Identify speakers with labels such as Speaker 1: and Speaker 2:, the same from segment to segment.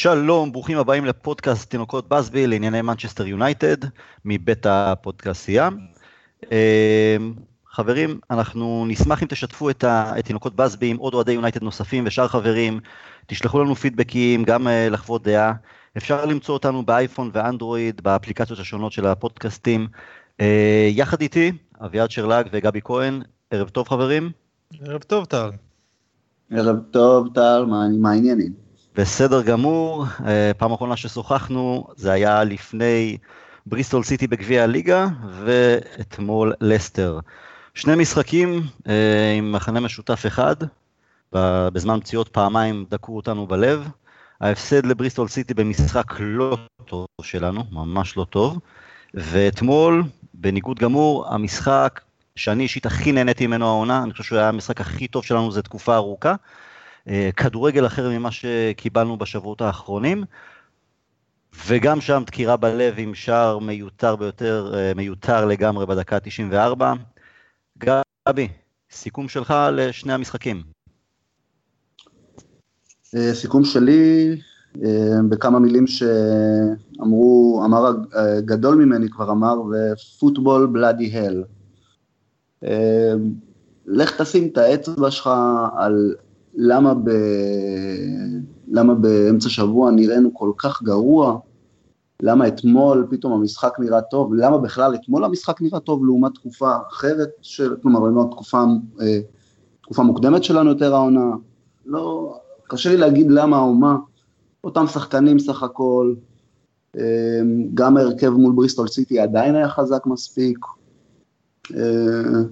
Speaker 1: שלום, ברוכים הבאים לפודקאסט תינוקות בסבי לענייני מנצ'סטר יונייטד, מבית הפודקאסייה. אמ, חברים, אנחנו נשמח אם תשתפו את, התינוקות בסבי עם עוד אוהדי יונייטד נוספים ושאר חברים, תשלחו לנו פידבקים, גם אה, לחוות דעה. אפשר למצוא אותנו באייפון ואנדרואיד, באפליקציות השונות של הפודקאסטים. אה, יחד איתי, אביעד שרלג וגבי כהן, ערב טוב חברים.
Speaker 2: ערב טוב טל.
Speaker 3: ערב טוב טל, מה העניינים?
Speaker 1: בסדר גמור, אה, פעם אחרונה ששוחחנו זה היה לפני בריסטול סיטי בגביע הליגה ואתמול לסטר. שני משחקים אה, עם מחנה משותף אחד, בזמן פציעות פעמיים דקו אותנו בלב. ההפסד לבריסטול סיטי במשחק לא טוב שלנו, ממש לא טוב. ואתמול, בניגוד גמור, המשחק שאני אישית הכי נהניתי ממנו העונה, אני חושב שהוא היה המשחק הכי טוב שלנו זה תקופה ארוכה. אה, כדורגל אחר ממה שקיבלנו בשבועות האחרונים, וגם שם דקירה בלב עם שער מיותר ביותר, אה, מיותר לגמרי בדקה ה-94. גבי, סיכום שלך לשני המשחקים.
Speaker 3: אה, סיכום שלי, בכמה מילים שאמרו, אמר הגדול ממני כבר אמר, ופוטבול בלאדי הל. לך תשים את האצבע שלך על למה, ב... למה באמצע שבוע נראינו כל כך גרוע, למה אתמול פתאום המשחק נראה טוב, למה בכלל אתמול המשחק נראה טוב לעומת תקופה אחרת, של, כלומר, ראינו תקופה, אה, תקופה מוקדמת שלנו יותר העונה, לא, קשה לי להגיד למה או מה, אותם שחקנים סך הכל, אה, גם ההרכב מול בריסטול סיטי עדיין היה חזק מספיק, אה,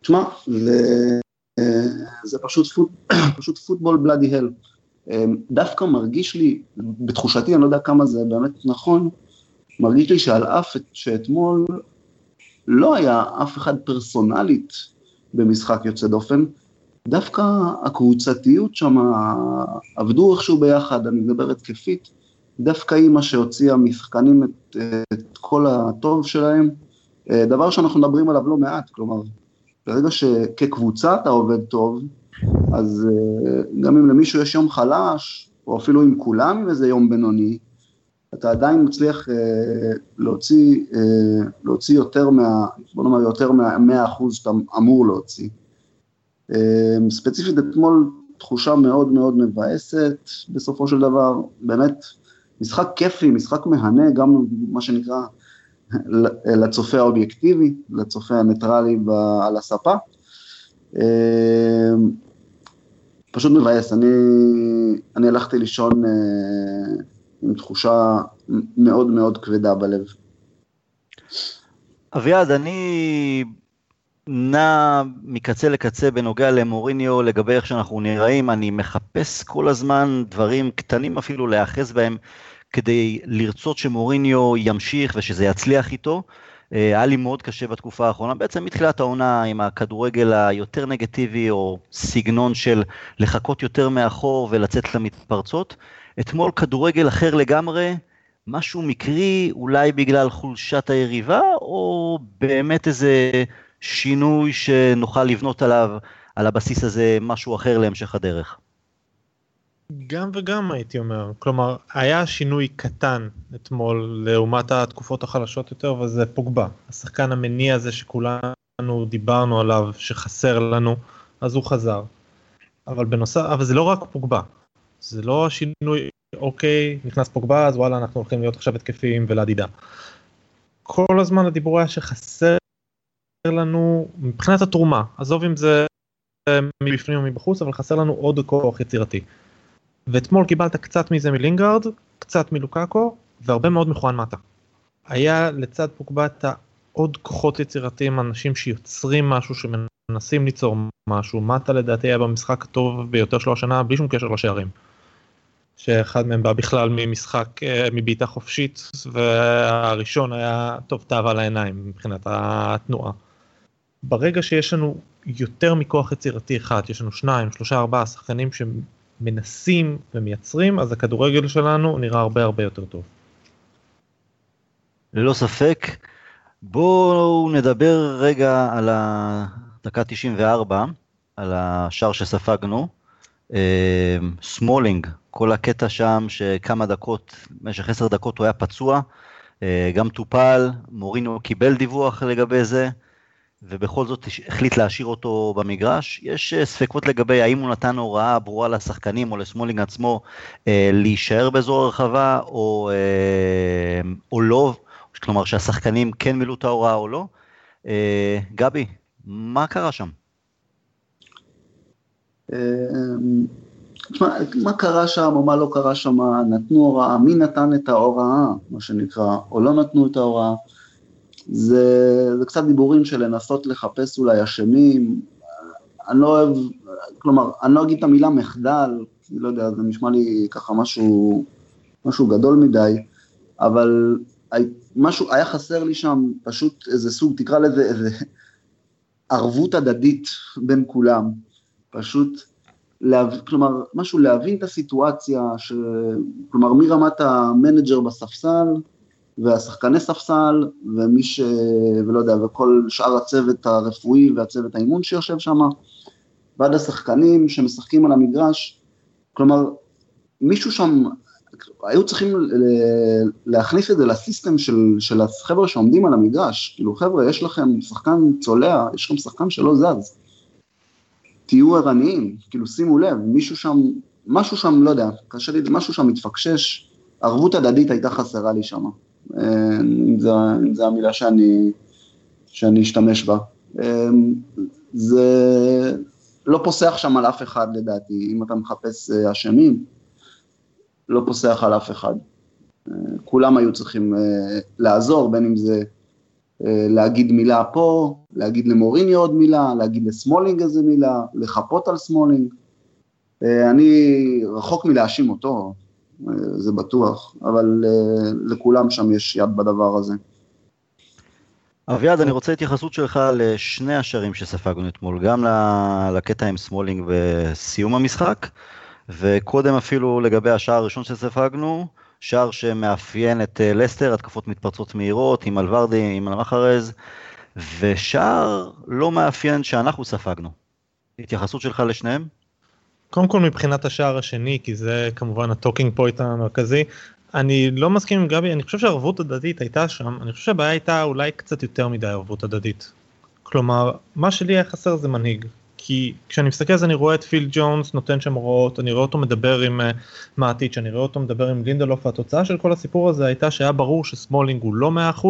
Speaker 3: תשמע, זה פשוט, פוט, פשוט פוטבול בלאדי הל. דווקא מרגיש לי, בתחושתי, אני לא יודע כמה זה באמת נכון, מרגיש לי שעל אף שאתמול לא היה אף אחד פרסונלית במשחק יוצא דופן, דווקא הקבוצתיות שם עבדו איכשהו ביחד, אני מדבר התקפית, דווקא מה שהוציאה משחקנים את, את כל הטוב שלהם, אה, דבר שאנחנו מדברים עליו לא מעט, כלומר, ברגע שכקבוצה אתה עובד טוב, אז אה, גם אם למישהו יש יום חלש, או אפילו אם כולם עם איזה יום בינוני, אתה עדיין מצליח אה, להוציא, אה, להוציא יותר מה, בוא נאמר יותר מה-100 אחוז שאתה אמור להוציא. ספציפית אתמול תחושה מאוד מאוד מבאסת בסופו של דבר, באמת משחק כיפי, משחק מהנה, גם מה שנקרא לצופה האובייקטיבי, לצופה הניטרלי על הספה. אמ, פשוט מבאס, אני, אני הלכתי לישון אה, עם תחושה מאוד מאוד כבדה בלב.
Speaker 1: אביעד, אני נע מקצה לקצה בנוגע למוריניו לגבי איך שאנחנו נראים, אני מחפש כל הזמן דברים קטנים אפילו להיאחז בהם כדי לרצות שמוריניו ימשיך ושזה יצליח איתו. אה, היה לי מאוד קשה בתקופה האחרונה, בעצם מתחילת העונה עם הכדורגל היותר נגטיבי, או סגנון של לחכות יותר מאחור ולצאת למתפרצות. אתמול כדורגל אחר לגמרי, משהו מקרי, אולי בגלל חולשת היריבה, או באמת איזה שינוי שנוכל לבנות עליו, על הבסיס הזה, משהו אחר להמשך הדרך.
Speaker 2: גם וגם הייתי אומר, כלומר היה שינוי קטן אתמול לעומת התקופות החלשות יותר וזה פוגבה, השחקן המניע הזה שכולנו דיברנו עליו שחסר לנו, אז הוא חזר. אבל בנוסף, אבל זה לא רק פוגבה, זה לא השינוי, אוקיי, נכנס פוגבה אז וואלה אנחנו הולכים להיות עכשיו התקפיים ולעדידה. כל הזמן הדיבור היה שחסר לנו מבחינת התרומה, עזוב אם זה מבפנים או מבחוץ, אבל חסר לנו עוד כוח יצירתי. ואתמול קיבלת קצת מזה מלינגארד, קצת מלוקאקו, והרבה מאוד מכוון מטה. היה לצד פוגבטה עוד כוחות יצירתיים, אנשים שיוצרים משהו, שמנסים ליצור משהו. מטה לדעתי היה במשחק הטוב ביותר שלו השנה, בלי שום קשר לשערים. שאחד מהם בא בכלל ממשחק, אה, מבעיטה חופשית, והראשון היה טוב תאווה לעיניים מבחינת התנועה. ברגע שיש לנו יותר מכוח יצירתי אחד, יש לנו שניים, שלושה, ארבעה שחקנים מנסים ומייצרים, אז הכדורגל שלנו נראה הרבה הרבה יותר טוב.
Speaker 1: ללא ספק. בואו נדבר רגע על הדקה 94, על השער שספגנו. סמולינג, כל הקטע שם שכמה דקות, במשך עשר דקות הוא היה פצוע, גם טופל, מורינו קיבל דיווח לגבי זה. ובכל זאת החליט להשאיר אותו במגרש. יש אה, ספקות לגבי האם הוא נתן הוראה ברורה לשחקנים או לסמולינג עצמו אה, להישאר באזור הרחבה או, אה, או לא, כלומר שהשחקנים כן מילאו את ההוראה או לא. אה, גבי, מה קרה שם?
Speaker 3: אה, תשמע, מה קרה שם או מה לא קרה שם, נתנו הוראה, מי נתן את ההוראה, מה שנקרא, או לא נתנו את ההוראה. זה, זה קצת דיבורים של לנסות לחפש אולי אשמים, אני לא אוהב, כלומר, אני לא אגיד את המילה מחדל, אני לא יודע, זה נשמע לי ככה משהו, משהו גדול מדי, אבל משהו, היה חסר לי שם פשוט איזה סוג, תקרא לזה איזה ערבות הדדית בין כולם, פשוט, להב... כלומר, משהו להבין את הסיטואציה, ש... כלומר, מרמת המנג'ר בספסל, והשחקני ספסל, ומי ש... ולא יודע, וכל שאר הצוות הרפואי והצוות האימון שיושב שם, ועד השחקנים שמשחקים על המגרש, כלומר, מישהו שם, היו צריכים להכניס את זה לסיסטם של, של החבר'ה שעומדים על המגרש, כאילו חבר'ה, יש לכם שחקן צולע, יש לכם שחקן שלא זז, תהיו ערניים, כאילו שימו לב, מישהו שם, משהו שם, לא יודע, קשה לי, משהו שם מתפקשש, ערבות הדדית הייתה חסרה לי שם. אם זו, אם זו המילה שאני, שאני אשתמש בה. אמ, זה לא פוסח שם על אף אחד לדעתי, אם אתה מחפש אה, אשמים, לא פוסח על אף אחד. אה, כולם היו צריכים אה, לעזור, בין אם זה להגיד מילה פה, להגיד למוריני עוד מילה, להגיד לסמולינג איזה מילה, לחפות על סמולינג. אני רחוק מלהאשים אותו, זה בטוח, אבל אה, לכולם שם יש יד בדבר הזה.
Speaker 1: אביעד, אני רוצה התייחסות שלך לשני השערים שספגנו אתמול, גם לקטע עם סמולינג בסיום המשחק, וקודם אפילו לגבי השער הראשון שספגנו, שער שמאפיין את אה, לסטר, התקפות מתפרצות מהירות, עם אל ורדי, עם אל מחרז, ושער לא מאפיין שאנחנו ספגנו. התייחסות שלך לשניהם?
Speaker 2: קודם כל מבחינת השער השני כי זה כמובן ה talking point המרכזי אני לא מסכים עם גבי אני חושב שערבות הדדית הייתה שם אני חושב שהבעיה הייתה אולי קצת יותר מדי ערבות הדדית. כלומר מה שלי היה חסר זה מנהיג כי כשאני מסתכל זה אני רואה את פיל ג'ונס נותן שם הוראות אני רואה אותו מדבר עם uh, מעתיץ' אני רואה אותו מדבר עם לינדלוף והתוצאה של כל הסיפור הזה הייתה שהיה ברור שסמולינג הוא לא 100%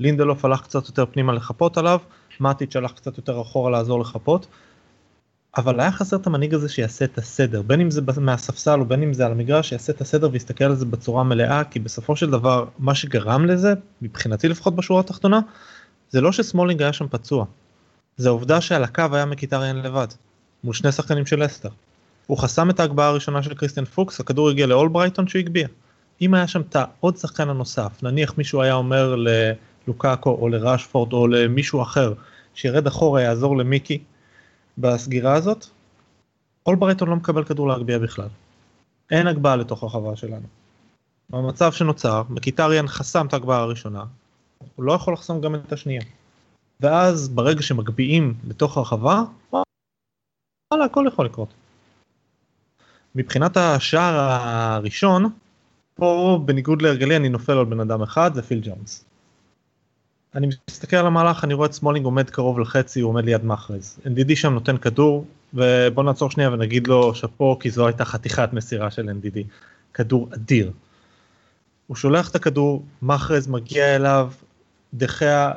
Speaker 2: לינדלוף הלך קצת יותר פנימה לחפות עליו מעתיץ' הלך קצת יותר אחורה לעזור לחפות אבל היה חסר את המנהיג הזה שיעשה את הסדר, בין אם זה מהספסל או בין אם זה על המגרש, שיעשה את הסדר ויסתכל על זה בצורה מלאה, כי בסופו של דבר מה שגרם לזה, מבחינתי לפחות בשורה התחתונה, זה לא שסמולינג היה שם פצוע, זה העובדה שעל הקו היה מקיטריאן לבד, מול שני שחקנים של אסטר. הוא חסם את ההגבהה הראשונה של קריסטיאן פוקס, הכדור הגיע לאולברייטון שהוא הגביה. אם היה שם את העוד שחקן הנוסף, נניח מישהו היה אומר ללוקאקו או לראשפורד או למישהו אחר, שירד אחורה יעזור למיקי, בסגירה הזאת, אולברייטון לא מקבל כדור להגביה בכלל. אין הגבהה לתוך הרחבה שלנו. במצב שנוצר, מקיטריאן חסם את ההגבהה הראשונה, הוא לא יכול לחסום גם את השנייה. ואז ברגע שמגביהים לתוך הרחבה, וואלה, הכל יכול לקרות. מבחינת השער הראשון, פה בניגוד להרגלי אני נופל על בן אדם אחד, זה פיל ג'ונס. אני מסתכל על המהלך, אני רואה את סמולינג עומד קרוב לחצי, הוא עומד ליד מחרז. אנדידי שם נותן כדור, ובוא נעצור שנייה ונגיד לו שאפו, כי זו הייתה חתיכת מסירה של אנדידי. כדור אדיר. הוא שולח את הכדור, מחרז מגיע אליו, דה חאה,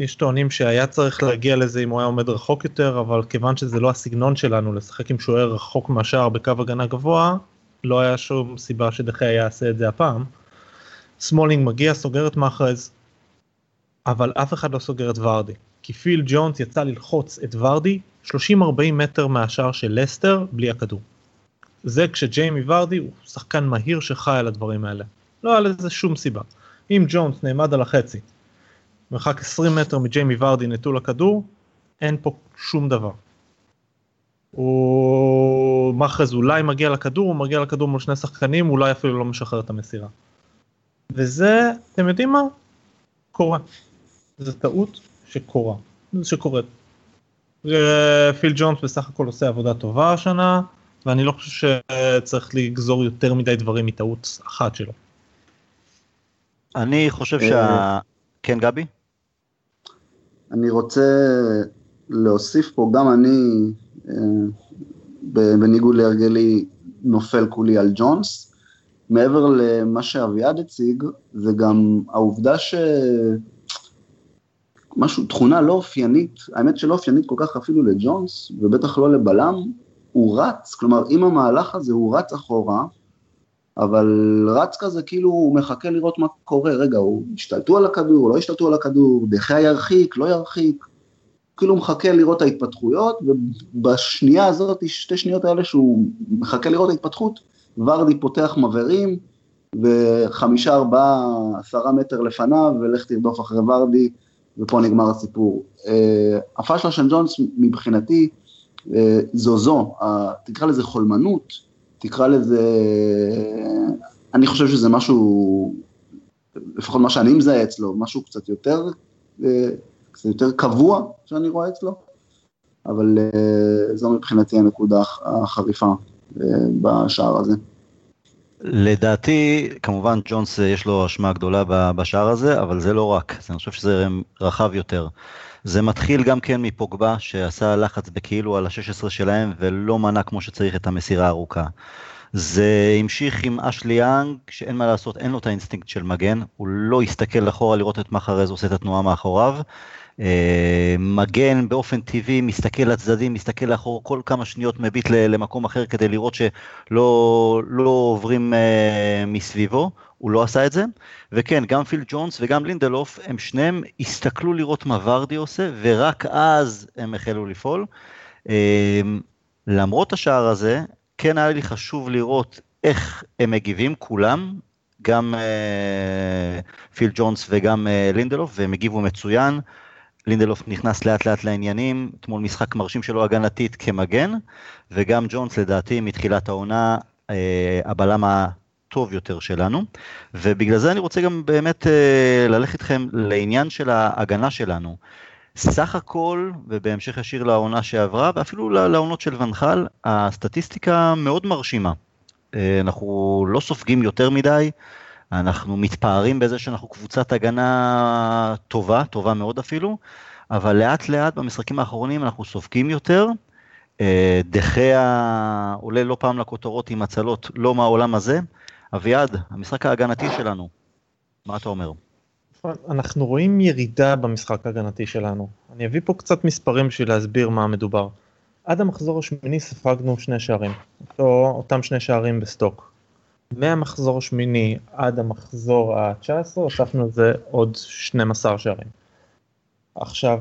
Speaker 2: יש טוענים שהיה צריך להגיע לזה אם הוא היה עומד רחוק יותר, אבל כיוון שזה לא הסגנון שלנו לשחק עם שוער רחוק מהשער בקו הגנה גבוה, לא היה שום סיבה שדה חאה יעשה את זה הפעם. סמולינג מגיע, סוגר את מחרז, אבל אף אחד לא סוגר את ורדי. כי פיל ג'ונס יצא ללחוץ את ורדי 30-40 מטר מהשער של לסטר בלי הכדור. זה כשג'יימי ורדי הוא שחקן מהיר שחי על הדברים האלה. לא היה לזה שום סיבה. אם ג'ונס נעמד על החצי, מרחק 20 מטר מג'יימי ורדי נטול הכדור, אין פה שום דבר. הוא מאחז אולי מגיע לכדור, הוא מגיע לכדור מול שני שחקנים, אולי אפילו לא משחרר את המסירה. וזה, אתם יודעים מה? קורה. זו טעות שקורה, שקורית. פיל ג'ונס בסך הכל עושה עבודה טובה השנה, ואני לא חושב שצריך לגזור יותר מדי דברים מטעות אחת שלו.
Speaker 1: אני חושב שה... כן, גבי?
Speaker 3: אני רוצה להוסיף פה, גם אני, בניגוד להרגלי, נופל כולי על ג'ונס. מעבר למה שאביעד הציג, זה גם העובדה ש... משהו, תכונה לא אופיינית, האמת שלא אופיינית כל כך אפילו לג'ונס, ובטח לא לבלם, הוא רץ, כלומר אם המהלך הזה הוא רץ אחורה, אבל רץ כזה כאילו הוא מחכה לראות מה קורה, רגע, הוא השתלטו על הכדור, לא השתלטו על הכדור, דחיה ירחיק, לא ירחיק, כאילו מחכה לראות ההתפתחויות, ובשנייה הזאת, שתי שניות האלה שהוא מחכה לראות ההתפתחות, ורדי פותח מבערים, וחמישה, ארבעה, עשרה מטר לפניו, ולך תרדוף אחרי ורדי, ופה נגמר הסיפור. אה, הפאשלה של ג'ונס מבחינתי אה, זו זו, תקרא לזה חולמנות, תקרא לזה, אני חושב שזה משהו, לפחות מה שאני מזהה אצלו, משהו קצת יותר, אה, קצת יותר קבוע שאני רואה אצלו, אבל זו מבחינתי הנקודה החריפה בשער הזה.
Speaker 1: לדעתי, כמובן ג'ונס יש לו אשמה גדולה בשער הזה, אבל זה לא רק, אני חושב שזה רחב יותר. זה מתחיל גם כן מפוגבה, שעשה לחץ בכאילו על ה-16 שלהם, ולא מנע כמו שצריך את המסירה הארוכה. זה המשיך עם אשלי יאנג, שאין מה לעשות, אין לו את האינסטינקט של מגן, הוא לא הסתכל אחורה לראות את מחרז עושה את התנועה מאחוריו. אה, מגן באופן טבעי, מסתכל לצדדים, מסתכל לאחור, כל כמה שניות מביט למקום אחר כדי לראות שלא לא עוברים אה, מסביבו, הוא לא עשה את זה. וכן, גם פיל ג'ונס וגם לינדלוף, הם שניהם הסתכלו לראות מה ורדי עושה, ורק אז הם החלו לפעול. אה, למרות השער הזה, כן היה לי חשוב לראות איך הם מגיבים כולם, גם אה, פיל ג'ונס וגם אה, לינדלוף, והם הגיבו מצוין. לינדלוף נכנס לאט לאט לעניינים, אתמול משחק מרשים שלו הגנתית כמגן, וגם ג'ונס לדעתי מתחילת העונה אה, הבלם הטוב יותר שלנו, ובגלל זה אני רוצה גם באמת אה, ללכת איתכם לעניין של ההגנה שלנו. סך הכל, ובהמשך ישיר לעונה שעברה, ואפילו לעונות של ונחל, הסטטיסטיקה מאוד מרשימה. אה, אנחנו לא סופגים יותר מדי, אנחנו מתפארים בזה שאנחנו קבוצת הגנה טובה, טובה מאוד אפילו, אבל לאט לאט במשחקים האחרונים אנחנו סופגים יותר. אה, דחיה עולה לא פעם לכותרות עם הצלות לא מהעולם הזה. אביעד, המשחק ההגנתי שלנו, מה אתה אומר?
Speaker 2: אנחנו רואים ירידה במשחק ההגנתי שלנו. אני אביא פה קצת מספרים בשביל להסביר מה מדובר. עד המחזור השמיני ספגנו שני שערים, אותו, אותם שני שערים בסטוק. מהמחזור השמיני עד המחזור ה-19 הוספנו לזה עוד 12 שערים. עכשיו,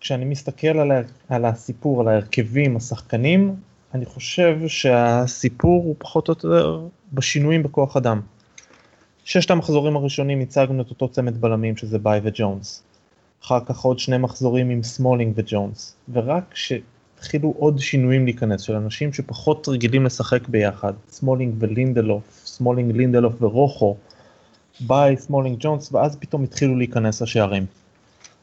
Speaker 2: כשאני מסתכל על, על הסיפור, על ההרכבים, השחקנים, אני חושב שהסיפור הוא פחות או יותר בשינויים בכוח אדם. ששת המחזורים הראשונים הצגנו את אותו צמד בלמים שזה באיי וג'ונס. אחר כך עוד שני מחזורים עם סמולינג וג'ונס. ורק כשהתחילו עוד שינויים להיכנס של אנשים שפחות רגילים לשחק ביחד, סמולינג ולינדלוף, סמולינג, לינדלוף ורוחו, באיי, סמולינג, ג'ונס, ואז פתאום התחילו להיכנס השערים.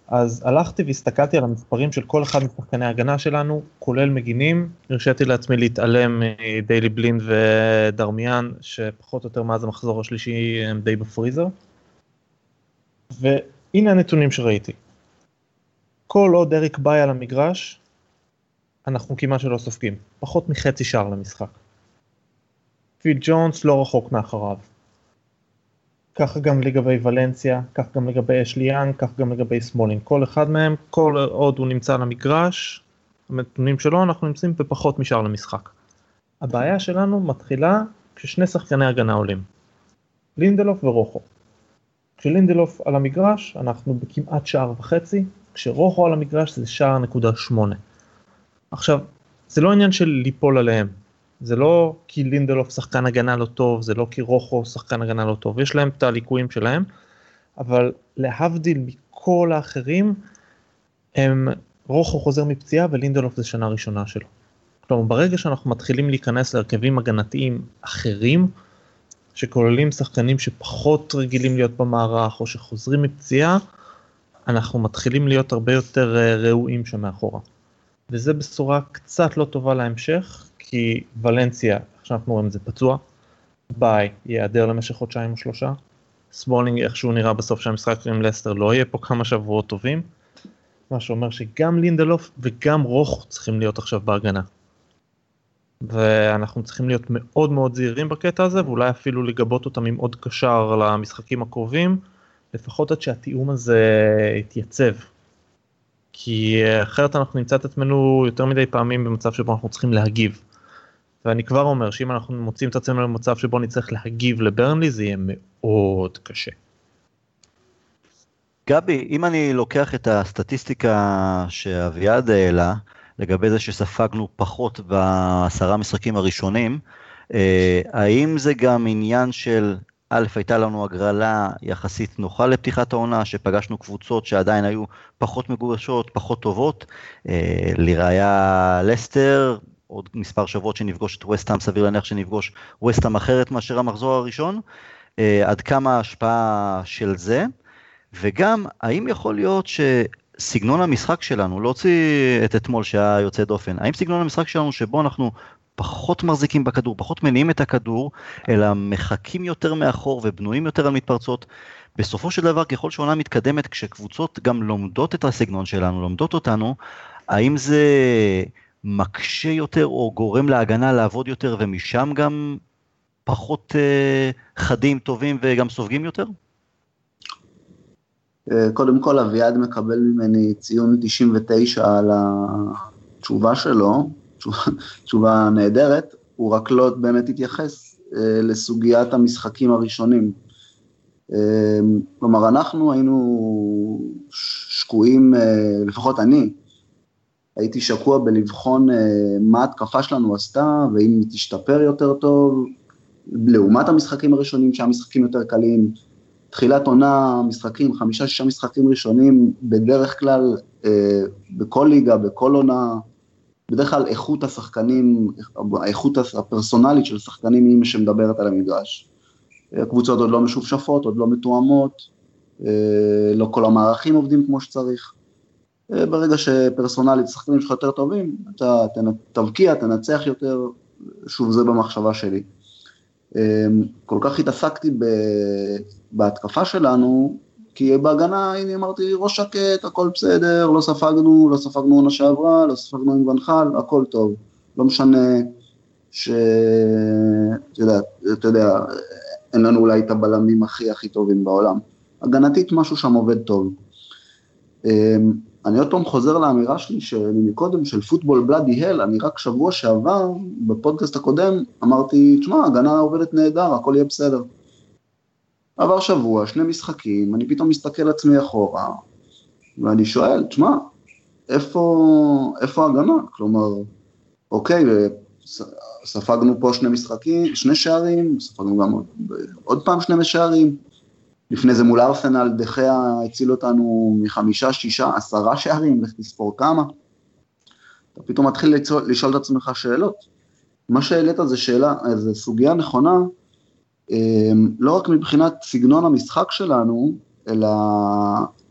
Speaker 2: אז הלכתי והסתכלתי על המספרים של כל אחד משחקני ההגנה שלנו, כולל מגינים, הרשיתי לעצמי להתעלם מדיילי בלינד ודרמיאן, שפחות או יותר מאז המחזור השלישי הם די בפריזר. והנה הנתונים שראיתי. כל עוד אריק באיי על המגרש, אנחנו כמעט שלא סופגים, פחות מחצי שער למשחק. פיל ג'ונס לא רחוק מאחריו. ככה גם לגבי ולנסיה, כך גם לגבי אשלי יאנג, כך גם לגבי סמולינג. כל אחד מהם, כל עוד הוא נמצא על המגרש, הנתונים שלו, אנחנו נמצאים בפחות משער למשחק. הבעיה שלנו מתחילה כששני שחקני הגנה עולים. לינדלוף ורוחו. כשלינדלוף על המגרש, אנחנו בכמעט שער וחצי, כשרוחו על המגרש זה שער נקודה שמונה. עכשיו, זה לא עניין של ליפול עליהם, זה לא כי לינדלוף שחקן הגנה לא טוב, זה לא כי רוחו שחקן הגנה לא טוב, יש להם את הליקויים שלהם, אבל להבדיל מכל האחרים, הם, רוחו חוזר מפציעה ולינדלוף זה שנה ראשונה שלו. כלומר, ברגע שאנחנו מתחילים להיכנס להרכבים הגנתיים אחרים, שכוללים שחקנים שפחות רגילים להיות במערך או שחוזרים מפציעה, אנחנו מתחילים להיות הרבה יותר אה, רעועים שם מאחורה. וזה בשורה קצת לא טובה להמשך, כי ולנסיה, איך שאנחנו רואים זה פצוע, באיי ייעדר למשך חודשיים או שלושה, סמולינג איכשהו נראה בסוף של המשחק עם לסטר לא יהיה פה כמה שבועות טובים, מה שאומר שגם לינדלוף וגם רוחו צריכים להיות עכשיו בהגנה. ואנחנו צריכים להיות מאוד מאוד זהירים בקטע הזה ואולי אפילו לגבות אותם עם עוד קשר למשחקים הקרובים, לפחות עד שהתיאום הזה יתייצב. כי אחרת אנחנו נמצא את עצמנו יותר מדי פעמים במצב שבו אנחנו צריכים להגיב. ואני כבר אומר שאם אנחנו מוצאים את עצמנו במצב שבו נצטרך להגיב לברנלי זה יהיה מאוד קשה.
Speaker 1: גבי, אם אני לוקח את הסטטיסטיקה שאביעד העלה, לגבי זה שספגנו פחות בעשרה משחקים הראשונים, אה, האם זה גם עניין של, א', הייתה לנו הגרלה יחסית נוחה לפתיחת העונה, שפגשנו קבוצות שעדיין היו פחות מגורשות, פחות טובות, אה, לראיה לסטר, עוד מספר שבועות שנפגוש את וסטהאם, סביר להניח שנפגוש וסטהאם אחרת מאשר המחזור הראשון, אה, עד כמה ההשפעה של זה, וגם, האם יכול להיות ש... סגנון המשחק שלנו, להוציא את אתמול שהיה יוצא דופן, האם סגנון המשחק שלנו שבו אנחנו פחות מחזיקים בכדור, פחות מניעים את הכדור, אלא מחכים יותר מאחור ובנויים יותר על מתפרצות, בסופו של דבר ככל שעונה מתקדמת, כשקבוצות גם לומדות את הסגנון שלנו, לומדות אותנו, האם זה מקשה יותר או גורם להגנה לעבוד יותר ומשם גם פחות אה, חדים, טובים וגם סופגים יותר?
Speaker 3: אה, קודם כל אביעד מקבל ממני ציון 99 על התשובה שלו, תשובה, תשובה נהדרת, הוא רק לא באמת התייחס אה, לסוגיית המשחקים הראשונים. אה, כלומר, אנחנו היינו שקועים, לפחות אני, הייתי שקוע בלבחון מה התקפה שלנו עשתה, ואם היא תשתפר יותר טוב, לעומת המשחקים הראשונים שהמשחקים יותר קלים, תחילת עונה, משחקים, חמישה-שישה משחקים ראשונים, בדרך כלל אה, בכל ליגה, בכל עונה, בדרך כלל איכות השחקנים, האיכות הפרסונלית של שחקנים היא שמדברת על המגרש. הקבוצות עוד לא משופשפות, עוד לא מתואמות, אה, לא כל המערכים עובדים כמו שצריך. אה, ברגע שפרסונלית שחקנים שלך יותר טובים, אתה תבקיע, תנצח יותר, שוב זה במחשבה שלי. אמ, כל כך התעסקתי. בהתקפה שלנו, כי בהגנה, הנה אמרתי, ראש שקט, הכל בסדר, לא ספגנו, לא ספגנו עונה שעברה, לא ספגנו עם ונחל, הכל טוב. לא משנה ש... אתה יודע, אתה יודע, אין לנו אולי את הבלמים הכי הכי טובים בעולם. הגנתית משהו שם עובד טוב. אמ, אני עוד פעם חוזר לאמירה שלי שמקודם של פוטבול בלאדי הל, אני רק שבוע שעבר, בפודקאסט הקודם, אמרתי, תשמע, הגנה עובדת נהדר, הכל יהיה בסדר. עבר שבוע, שני משחקים, אני פתאום מסתכל עצמי אחורה, ואני שואל, תשמע, איפה, איפה ההגנה? כלומר, אוקיי, ספגנו פה שני משחקים, שני שערים, ספגנו גם עוד, עוד פעם שני שערים, לפני זה מול ארסנל, דחיה הציל אותנו מחמישה, שישה, עשרה שערים, לך תספור כמה. אתה פתאום מתחיל לשאול, לשאול את עצמך שאלות. מה שהעלית זה שאלה, זו סוגיה נכונה, לא רק מבחינת סגנון המשחק שלנו, אלא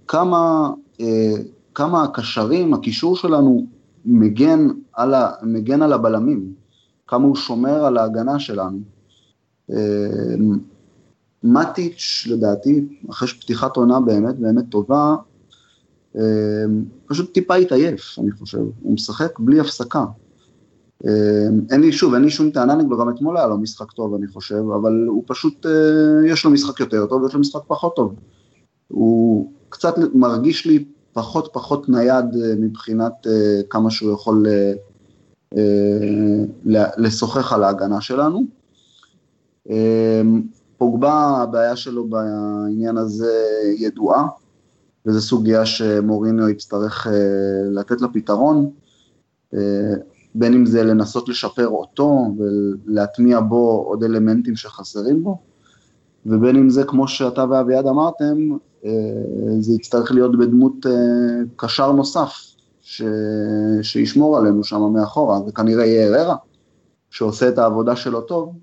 Speaker 3: כמה, אה, כמה הקשרים, הקישור שלנו מגן על, ה, מגן על הבלמים, כמה הוא שומר על ההגנה שלנו. אמ, מטיץ' לדעתי, אחרי שפתיחת עונה באמת באמת טובה, אמ, פשוט טיפה התעייף, אני חושב, הוא משחק בלי הפסקה. אמ, אין לי, שוב, אין לי שום טענה נגדו, גם אתמול היה לו משחק טוב, אני חושב, אבל הוא פשוט, אה, יש לו משחק יותר טוב, יש לו משחק פחות טוב. הוא קצת מרגיש לי פחות פחות נייד אה, מבחינת אה, כמה שהוא יכול לשוחח על ההגנה שלנו. אמ, פוגבה, הבעיה שלו בעניין הזה ידועה, וזו סוגיה שמוריניו יצטרך uh, לתת לה פתרון, uh, בין אם זה לנסות לשפר אותו ולהטמיע בו עוד אלמנטים שחסרים בו, ובין אם זה, כמו שאתה ואביעד אמרתם, uh, זה יצטרך להיות בדמות uh, קשר נוסף, ש... שישמור עלינו שם מאחורה, זה כנראה יהיה אררה, שעושה את העבודה שלו טוב.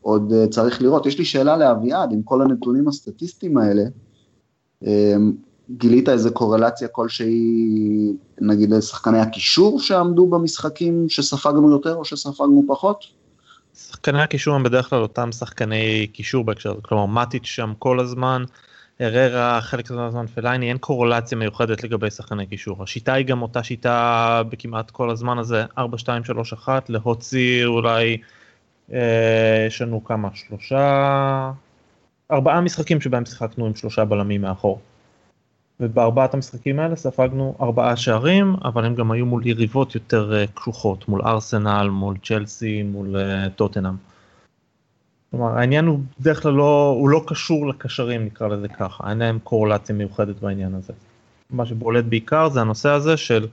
Speaker 3: עוד אה, צריך לראות. יש לי שאלה לאביעד, עם כל הנתונים הסטטיסטיים האלה, גילית איזה קורלציה כלשהי, נגיד לשחקני הקישור שעמדו במשחקים שספגנו יותר או שספגנו פחות?
Speaker 2: שחקני הקישור הם בדרך כלל אותם שחקני קישור בהקשר הזה, כלומר מטיץ' שם כל הזמן, אררה חלק מהזמן פלייני, אין קורלציה מיוחדת לגבי שחקני קישור. השיטה היא גם אותה שיטה בכמעט כל הזמן הזה, 4, 2, 3, 1, להוציא אולי, אה, יש לנו כמה, שלושה, ארבעה משחקים שבהם שיחקנו עם שלושה בלמים מאחור. ובארבעת המשחקים האלה ספגנו ארבעה שערים, אבל הם גם היו מול יריבות יותר uh, קשוחות, מול ארסנל, מול צ'לסי, מול uh, טוטנאם. כלומר העניין הוא בדרך כלל לא, הוא לא קשור לקשרים נקרא לזה ככה, אין להם קורלציה מיוחדת בעניין הזה. מה שבולט בעיקר זה הנושא הזה של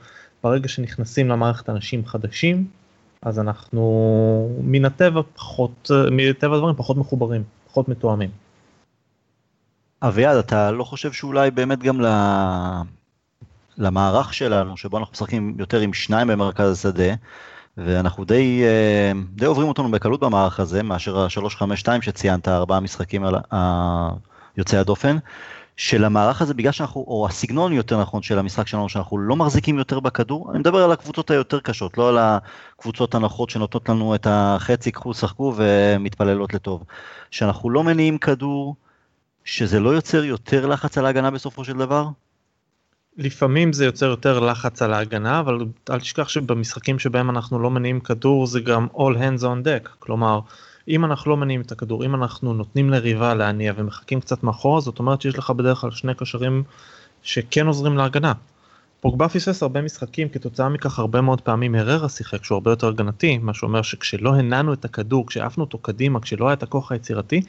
Speaker 2: ברגע שנכנסים למערכת אנשים חדשים, אז אנחנו מן הטבע פחות, מטבע הדברים פחות מחוברים, פחות מתואמים.
Speaker 1: אביעד, אתה לא חושב שאולי באמת גם למערך שלנו, שבו אנחנו משחקים יותר עם שניים במרכז השדה, ואנחנו די, אה, די עוברים אותנו בקלות במערך הזה, מאשר ה-352 שציינת, ארבעה משחקים על יוצאי הדופן, של המערך הזה, בגלל שאנחנו, או הסגנון יותר נכון של המשחק שלנו, שאנחנו לא מחזיקים יותר בכדור, אני מדבר על הקבוצות היותר קשות, לא על הקבוצות הנוחות שנותנות לנו את החצי, קחו, שחקו ומתפללות לטוב. שאנחנו לא מניעים כדור, שזה לא יוצר יותר לחץ על ההגנה בסופו של דבר?
Speaker 2: לפעמים זה יוצר יותר לחץ על ההגנה, אבל אל תשכח שבמשחקים שבהם אנחנו לא מניעים כדור זה גם all hands on deck, כלומר אם אנחנו לא מניעים את הכדור, אם אנחנו נותנים לריבה להניע ומחכים קצת מאחורה, זאת אומרת שיש לך בדרך כלל שני קשרים שכן עוזרים להגנה. פוגבה פיסס הרבה משחקים, כתוצאה מכך הרבה מאוד פעמים הררה שיחק שהוא הרבה יותר הגנתי, מה שאומר שכשלא הנענו את הכדור, כשעפנו אותו קדימה, כשלא היה את הכוח היצירתי,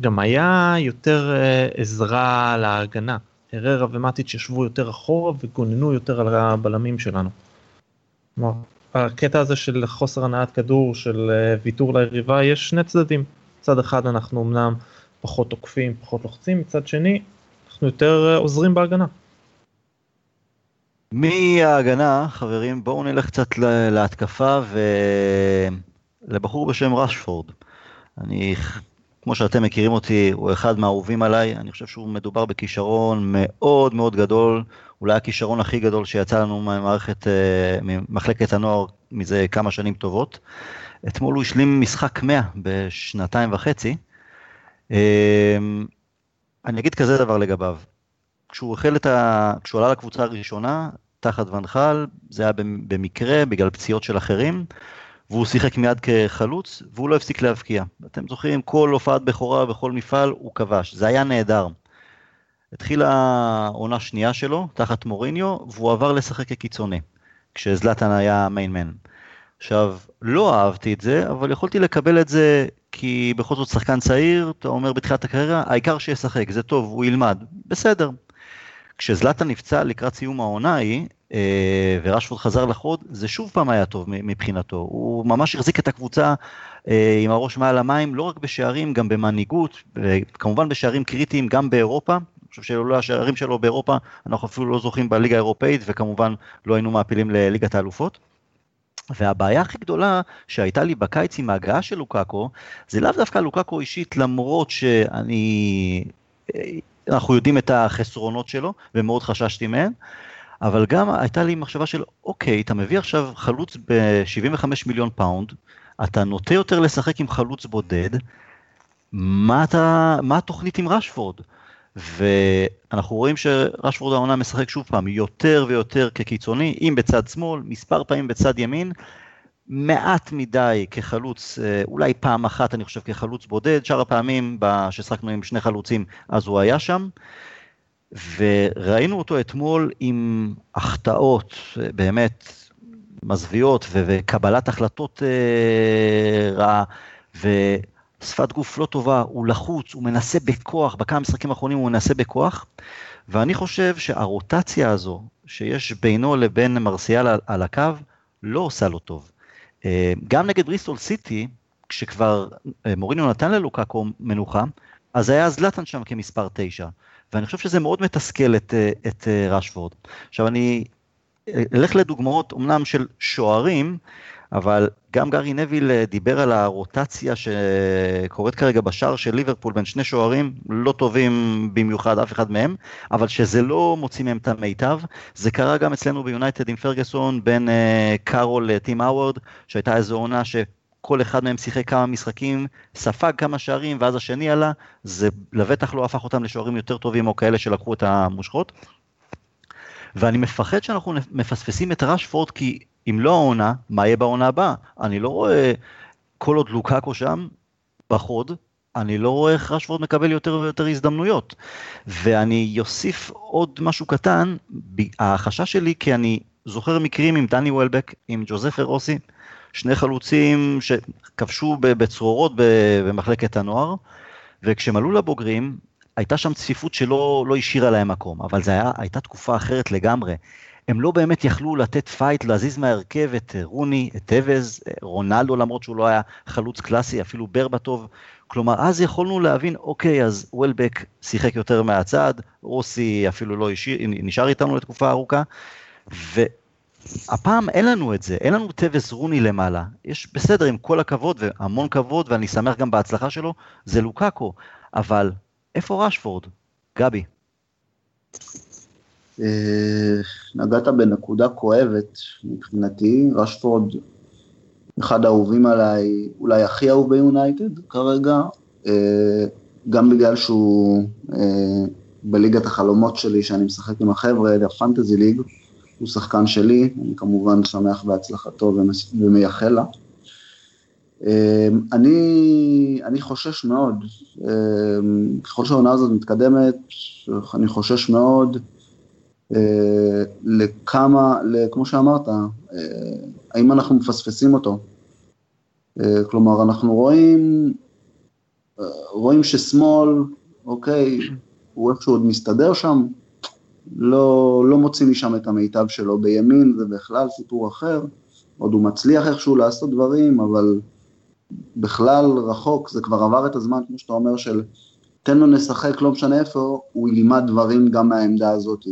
Speaker 2: גם היה יותר אה, עזרה להגנה. הררה ומטיץ' ישבו יותר אחורה וגוננו יותר על הבלמים שלנו. כלומר, הקטע הזה של חוסר הנעת כדור, של אה, ויתור ליריבה, יש שני צדדים. מצד אחד אנחנו אמנם פחות תוקפים, פחות לוחצים, מצד שני אנחנו יותר אה, עוזרים בהגנה.
Speaker 1: מההגנה, חברים, בואו נלך קצת להתקפה ולבחור בשם רשפורד. אני כמו שאתם מכירים אותי, הוא אחד מהאהובים עליי, אני חושב שהוא מדובר בכישרון מאוד מאוד גדול, אולי הכישרון הכי גדול שיצא לנו ממערכת, אה, ממחלקת הנוער מזה כמה שנים טובות. אתמול הוא השלים משחק 100 בשנתיים וחצי. אה, אני אגיד כזה דבר לגביו, כשהוא החל את ה... כשהוא עלה לקבוצה הראשונה, תחת ונחל, זה היה במקרה, בגלל פציעות של אחרים. והוא שיחק מיד כחלוץ, והוא לא הפסיק להבקיע. אתם זוכרים, כל הופעת בכורה בכל מפעל הוא כבש, זה היה נהדר. התחילה העונה שנייה שלו, תחת מוריניו, והוא עבר לשחק כקיצוני, כשזלטן היה מיינמן. עכשיו, לא אהבתי את זה, אבל יכולתי לקבל את זה כי בכל זאת שחקן צעיר, אתה אומר בתחילת הקריירה, העיקר שישחק, זה טוב, הוא ילמד, בסדר. כשזלטן נפצע לקראת סיום העונה ההיא, ורשפורד חזר לחוד, זה שוב פעם היה טוב מבחינתו. הוא ממש החזיק את הקבוצה אה, עם הראש מעל המים, לא רק בשערים, גם במנהיגות, כמובן בשערים קריטיים גם באירופה. אני חושב שלולא השערים שלו באירופה, אנחנו אפילו לא זוכים בליגה האירופאית, וכמובן לא היינו מעפילים לליגת האלופות. והבעיה הכי גדולה שהייתה לי בקיץ עם ההגעה של לוקאקו, זה לאו דווקא לוקאקו אישית, למרות שאני... אה, אנחנו יודעים את החסרונות שלו, ומאוד חששתי מהן, אבל גם הייתה לי מחשבה של, אוקיי, אתה מביא עכשיו חלוץ ב-75 מיליון פאונד, אתה נוטה יותר לשחק עם חלוץ בודד, מה, אתה, מה התוכנית עם רשפורד? ואנחנו רואים שרשפורד העונה משחק שוב פעם יותר ויותר כקיצוני, אם בצד שמאל, מספר פעמים בצד ימין, מעט מדי כחלוץ, אה, אולי פעם אחת אני חושב כחלוץ בודד, שאר הפעמים ששחקנו עם שני חלוצים אז הוא היה שם. וראינו אותו אתמול עם החטאות באמת מזוויעות וקבלת החלטות אה, רעה ושפת גוף לא טובה, הוא לחוץ, הוא מנסה בכוח, בכמה משחקים האחרונים הוא מנסה בכוח ואני חושב שהרוטציה הזו שיש בינו לבין מרסיאל על, על הקו לא עושה לו טוב. אה, גם נגד בריסטול סיטי, כשכבר אה, מוריניו נתן ללוקאקו מנוחה, אז היה זלטן שם כמספר תשע. ואני חושב שזה מאוד מתסכל את, אה, את רשוורד. עכשיו אני אלך לדוגמאות אמנם של שוערים, אבל גם גארי נביל אה, דיבר על הרוטציה שקורית כרגע בשער של ליברפול בין שני שוערים לא טובים במיוחד, אף אחד מהם, אבל שזה לא מוציא מהם את המיטב. זה קרה גם אצלנו ביונייטד עם פרגוסון בין קארול לטים האוורד, שהייתה איזו עונה ש... כל אחד מהם שיחק כמה משחקים, ספג כמה שערים ואז השני עלה, זה לבטח לא הפך אותם לשוערים יותר טובים או כאלה שלקחו את המושכות. ואני מפחד שאנחנו מפספסים את רשפורד כי אם לא העונה, מה יהיה בעונה הבאה? אני לא רואה, כל עוד לוקאקו שם, בחוד, אני לא רואה איך רשפורד מקבל יותר ויותר הזדמנויות. ואני אוסיף עוד משהו קטן, החשש שלי כי אני זוכר מקרים עם דני וולבק, עם ג'וזפה רוסי, שני חלוצים שכבשו בצרורות במחלקת הנוער, וכשהם עלו לבוגרים, הייתה שם צפיפות שלא לא השאירה להם מקום, אבל זו הייתה תקופה אחרת לגמרי. הם לא באמת יכלו לתת fight, להזיז מההרכב את רוני, את טווז, רונלדו למרות שהוא לא היה חלוץ קלאסי, אפילו ברבטוב. כלומר, אז יכולנו להבין, אוקיי, אז וולבק שיחק יותר מהצד, רוסי אפילו לא השאיר, נשאר איתנו לתקופה ארוכה, והפעם אין לנו את זה, אין לנו טווס רוני למעלה. יש בסדר, עם כל הכבוד, והמון כבוד, ואני שמח גם בהצלחה שלו, זה לוקאקו, אבל איפה רשפורד? גבי.
Speaker 3: אה, נגעת בנקודה כואבת מבחינתי, רשפורד אחד האהובים עליי, אולי הכי אהוב ביונייטד כרגע, אה, גם בגלל שהוא אה, בליגת החלומות שלי, שאני משחק עם החבר'ה, הפנטזי ליג, הוא שחקן שלי, אני כמובן שמח בהצלחתו ומייחל לה. אני, אני חושש מאוד, ככל שהעונה הזאת מתקדמת, אני חושש מאוד אה, לכמה, כמו שאמרת, אה, האם אנחנו מפספסים אותו. אה, כלומר, אנחנו רואים, רואים ששמאל, אוקיי, הוא איכשהו עוד מסתדר שם, לא, לא מוציא משם את המיטב שלו. בימין זה בכלל סיפור אחר, עוד הוא מצליח איכשהו לעשות דברים, אבל בכלל רחוק, זה כבר עבר את הזמן, כמו שאתה אומר, של תן לו לשחק, לא משנה איפה, הוא ילמד דברים גם מהעמדה הזאת.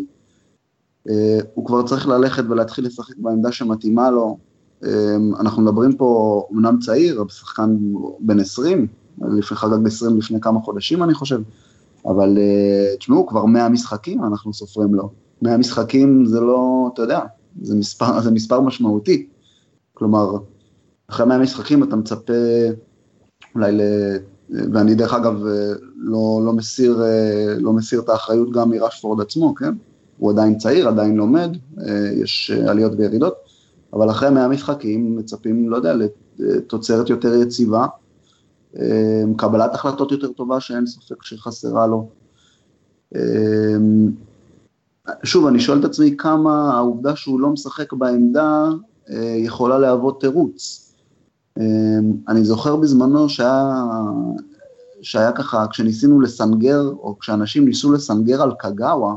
Speaker 3: אה, הוא כבר צריך ללכת ולהתחיל לשחק בעמדה שמתאימה לו. אה, אנחנו מדברים פה, אמנם צעיר, שחקן בן 20, לפני חגג 20 לפני כמה חודשים אני חושב, אבל אה, תשמעו, כבר 100 משחקים אנחנו סופרים לו. 100 משחקים זה לא, אתה יודע, זה מספר, זה מספר משמעותי. כלומר, אחרי 100 משחקים אתה מצפה אולי ל... ואני דרך אגב לא, לא, מסיר, לא מסיר את האחריות גם מרשפורד עצמו, כן? הוא עדיין צעיר, עדיין לומד, אה, יש אה, עליות וירידות, אבל אחרי 100 משחקים מצפים, לא יודע, לתוצרת יותר יציבה, אה, קבלת החלטות יותר טובה שאין ספק שחסרה לו. שוב, אני שואל את עצמי כמה העובדה שהוא לא משחק בעמדה יכולה להוות תירוץ. אני זוכר בזמנו שהיה, שהיה ככה, כשניסינו לסנגר, או כשאנשים ניסו לסנגר על קגאווה,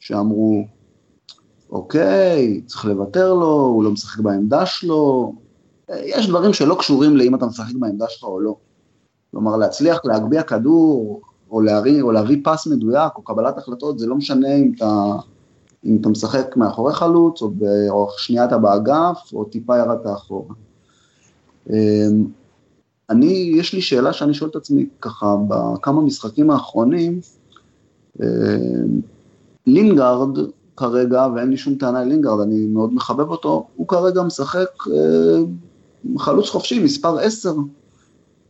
Speaker 3: שאמרו, אוקיי, צריך לוותר לו, הוא לא משחק בעמדה שלו, יש דברים שלא קשורים לאם אתה משחק בעמדה שלך או לא. כלומר, להצליח להגביה כדור, או, להרי, או להביא פס מדויק, או קבלת החלטות, זה לא משנה אם אתה, אם אתה משחק מאחורי חלוץ, או, או שנייה אתה באגף, או טיפה ירדת אחורה. אמ, אני, יש לי שאלה שאני שואל את עצמי ככה, בכמה משחקים האחרונים, אמ, לינגארד כרגע, ואין לי שום טענה ללינגארד, אני מאוד מחבב אותו, הוא כרגע משחק אה, חלוץ חופשי, מספר 10,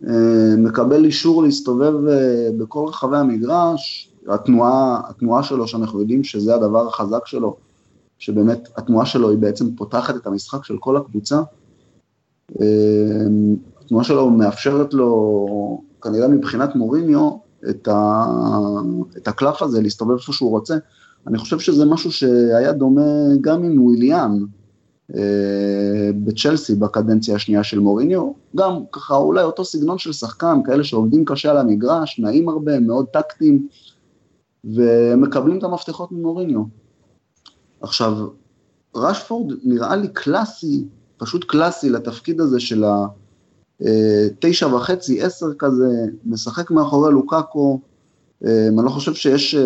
Speaker 3: אה, מקבל אישור להסתובב אה, בכל רחבי המגרש, התנועה, התנועה שלו, שאנחנו יודעים שזה הדבר החזק שלו, שבאמת התנועה שלו היא בעצם פותחת את המשחק של כל הקבוצה. אה, התנועה שלו מאפשרת לו, כנראה מבחינת מוריניו, את, ה, את הקלף הזה, להסתובב איפה שהוא רוצה. אני חושב שזה משהו שהיה דומה גם עם וויליאן בצ'לסי בקדנציה השנייה של מוריניו, גם ככה אולי אותו סגנון של שחקן, כאלה שעובדים קשה על המגרש, נעים הרבה, מאוד טקטיים, ומקבלים את המפתחות ממוריניו. עכשיו, רשפורד נראה לי קלאסי, פשוט קלאסי לתפקיד הזה של התשע וחצי, עשר כזה, משחק מאחורי לוקאקו, אני לא חושב שיש,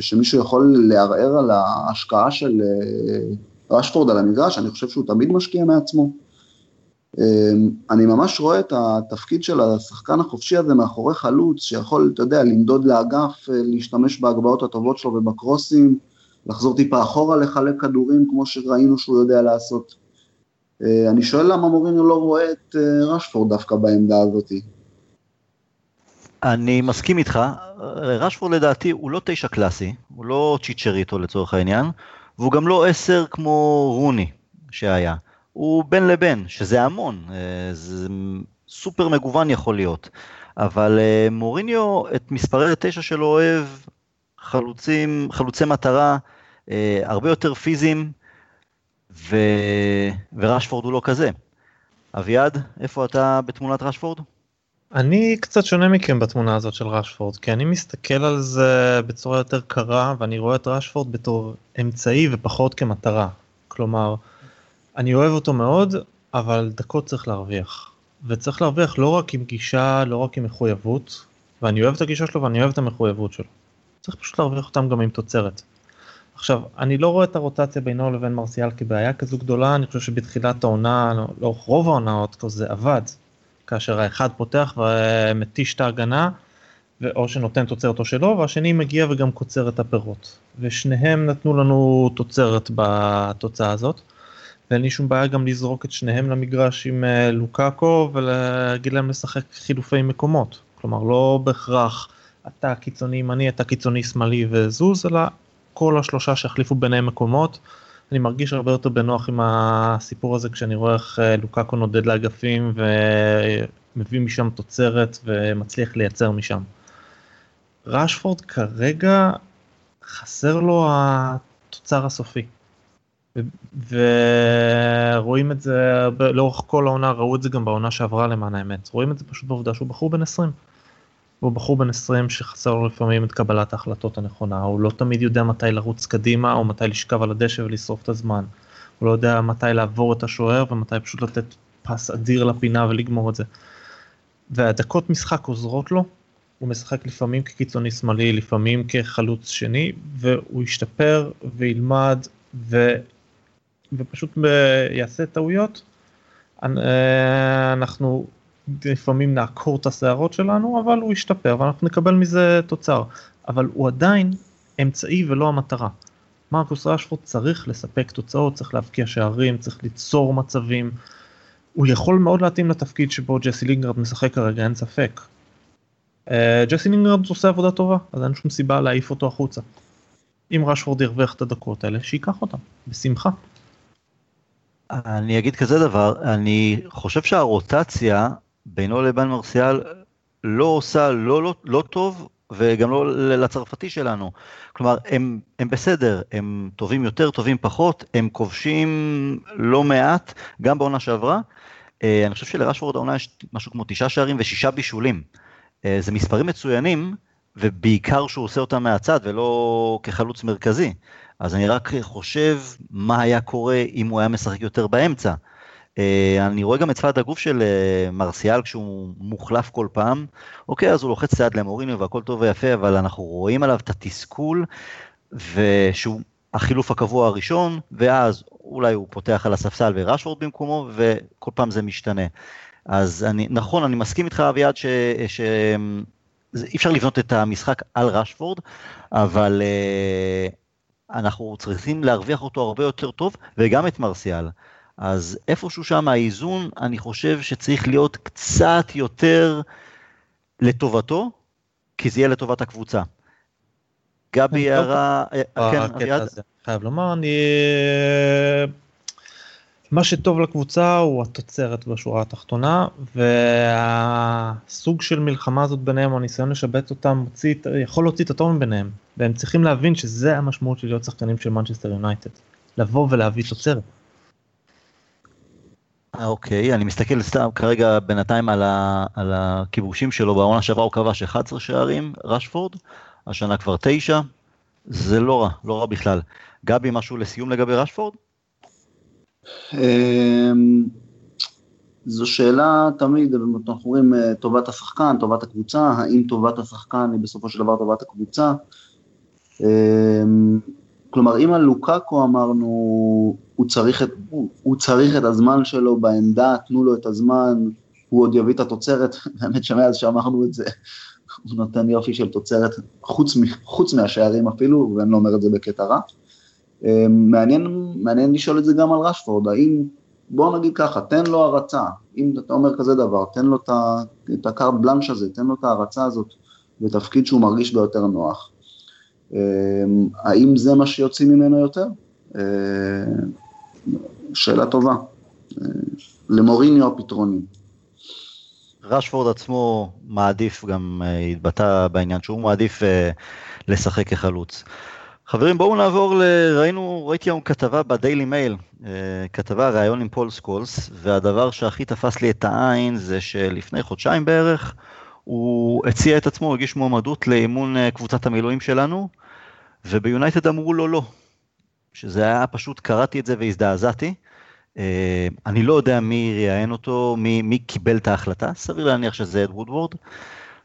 Speaker 3: שמישהו יכול לערער על ההשקעה של רשפורד על המגרש, אני חושב שהוא תמיד משקיע מעצמו. אני ממש רואה את התפקיד של השחקן החופשי הזה מאחורי חלוץ, שיכול, אתה יודע, למדוד לאגף, להשתמש בהגבהות הטובות שלו ובקרוסים, לחזור טיפה אחורה לחלק כדורים כמו שראינו שהוא יודע לעשות. אני שואל למה מוריניו לא רואה את רשפורד דווקא בעמדה הזאת.
Speaker 1: אני מסכים איתך, רשפורד לדעתי הוא לא תשע קלאסי, הוא לא צ'יצ'ריטו לצורך העניין, והוא גם לא עשר כמו רוני שהיה. הוא בין לבין, שזה המון, זה סופר מגוון יכול להיות. אבל מוריניו את מספרי התשע שלו אוהב, חלוצים, חלוצי מטרה, הרבה יותר פיזיים, ו... ורשפורד הוא לא כזה. אביעד, איפה אתה בתמונת רשפורד?
Speaker 2: אני קצת שונה מכם בתמונה הזאת של רשפורד, כי אני מסתכל על זה בצורה יותר קרה, ואני רואה את רשפורד בתור אמצעי ופחות כמטרה. כלומר, אני אוהב אותו מאוד, אבל דקות צריך להרוויח. וצריך להרוויח לא רק עם גישה, לא רק עם מחויבות, ואני אוהב את הגישה שלו ואני אוהב את המחויבות שלו. צריך פשוט להרוויח אותם גם עם תוצרת. עכשיו, אני לא רואה את הרוטציה בינו לבין מרסיאל כבעיה כזו גדולה, אני חושב שבתחילת העונה, לאורך רוב העונות, זה עבד. כאשר האחד פותח ומתיש את ההגנה, או שנותן תוצרת או שלא, והשני מגיע וגם קוצר את הפירות. ושניהם נתנו לנו תוצרת בתוצאה הזאת. ואין לי שום בעיה גם לזרוק את שניהם למגרש עם אה, לוקאקו ולהגיד להם לשחק חילופי מקומות. כלומר, לא בהכרח אתה קיצוני ימני, אתה קיצוני שמאלי וזוז, אלא כל השלושה שהחליפו ביניהם מקומות. אני מרגיש הרבה יותר בנוח עם הסיפור הזה כשאני רואה איך אה, לוקאקו נודד לאגפים ומביא משם תוצרת ומצליח לייצר משם. ראשפורד כרגע חסר לו התוצר הסופי. ורואים את זה לאורך כל העונה, ראו את זה גם בעונה שעברה למען האמת, רואים את זה פשוט בעובדה שהוא בחור בן 20. הוא בחור בן 20 שחסר לו לפעמים את קבלת ההחלטות הנכונה, הוא לא תמיד יודע מתי לרוץ קדימה או מתי לשכב על הדשא ולשרוף את הזמן. הוא לא יודע מתי לעבור את השוער ומתי פשוט לתת פס אדיר לפינה ולגמור את זה. והדקות משחק עוזרות לו, הוא משחק לפעמים כקיצוני שמאלי, לפעמים כחלוץ שני, והוא ישתפר וילמד ו... ופשוט. יעשה טעויות. אה, אנחנו לפעמים נעקור את השערות שלנו, אבל הוא ישתפר ואנחנו נקבל מזה תוצר. אבל הוא עדיין אמצעי ולא המטרה. מרקוס רשפורד צריך לספק תוצאות, צריך להבקיע שערים, צריך ליצור מצבים. הוא יכול מאוד להתאים לתפקיד שבו ג'סי לינגרד משחק כרגע, אין ספק. Uh, ג'סי לינגרד עושה עבודה טובה, אז אין שום סיבה להעיף אותו החוצה. אם רשפורד ירוויח את הדקות האלה, שייקח אותם, בשמחה.
Speaker 1: אני אגיד כזה דבר, אני חושב שהרוטציה בינו לבין מרסיאל לא עושה לא, לא, לא טוב וגם לא לצרפתי שלנו. כלומר, הם, הם בסדר, הם טובים יותר, טובים פחות, הם כובשים לא מעט, גם בעונה שעברה. אה, אני חושב שלרשוורד העונה יש משהו כמו תשעה שערים ושישה בישולים. אה, זה מספרים מצוינים, ובעיקר שהוא עושה אותם מהצד ולא כחלוץ מרכזי. אז אני רק חושב מה היה קורה אם הוא היה משחק יותר באמצע. אה, אני רואה גם את שפת הגוף של אה, מרסיאל כשהוא מוחלף כל פעם. אוקיי, אז הוא לוחץ את למוריניו והכל טוב ויפה, אבל אנחנו רואים עליו את התסכול, ושהוא החילוף הקבוע הראשון, ואז אולי הוא פותח על הספסל ורשוורד במקומו, וכל פעם זה משתנה. אז אני, נכון, אני מסכים איתך אביעד ש... ש... אי אפשר לבנות את המשחק על רשפורד, אבל uh, אנחנו צריכים להרוויח אותו הרבה יותר טוב, וגם את מרסיאל. אז איפשהו שם האיזון, אני חושב שצריך להיות קצת יותר לטובתו, כי זה יהיה לטובת הקבוצה. גבי הערה, אה,
Speaker 2: אה, כן, אביעד? חייב לומר, אני... מה שטוב לקבוצה הוא התוצרת בשורה התחתונה, והסוג של מלחמה הזאת ביניהם, או הניסיון לשבץ אותם, מוציא, יכול להוציא את הטוב מביניהם, והם צריכים להבין שזה המשמעות של להיות שחקנים של מנצ'סטר יונייטד, לבוא ולהביא תוצרת.
Speaker 1: אוקיי, אני מסתכל סתם כרגע בינתיים על, ה, על הכיבושים שלו, בעונה שעברה הוא כבש 11 שערים, רשפורד, השנה כבר 9, זה לא רע, לא רע בכלל. גבי, משהו לסיום לגבי רשפורד?
Speaker 3: אמ, זו שאלה תמיד, אנחנו רואים אה, טובת השחקן, טובת הקבוצה, האם טובת השחקן היא בסופו של דבר טובת הקבוצה. כלומר, אם על לוקאקו אמרנו, הוא צריך, את, הוא, הוא צריך את הזמן שלו בעמדה, תנו לו את הזמן, הוא עוד יביא את התוצרת, האמת שמאז שאמרנו את זה, הוא נותן יופי של תוצרת, חוץ, חוץ מהשערים אפילו, ואני לא אומר את זה בקטע רע. אמ, מעניין, מעניין לשאול את זה גם על רשפורד, האם, בוא נגיד ככה, תן לו הרצה, אם אתה אומר כזה דבר, תן לו את הקארט בלנש הזה, תן לו את ההרצה הזאת בתפקיד שהוא מרגיש ביותר נוח. אמ, האם זה מה שיוצאים ממנו יותר? אמ, שאלה טובה. למוריניו הפתרונים.
Speaker 1: רשפורד עצמו מעדיף, גם אה, התבטא בעניין שהוא מעדיף אה, לשחק כחלוץ. חברים, בואו נעבור, ל... ראינו, ראיתי היום כתבה בדיילי מייל, אה, כתבה, ראיון עם פול סקולס, והדבר שהכי תפס לי את העין זה שלפני חודשיים בערך, הוא הציע את עצמו, הגיש מועמדות לאימון קבוצת המילואים שלנו, וביונייטד אמרו לו לא. שזה היה פשוט, קראתי את זה והזדעזעתי. אה, אני לא יודע מי ראיין אותו, מי, מי קיבל את ההחלטה, סביר להניח שזה אד וודוורד,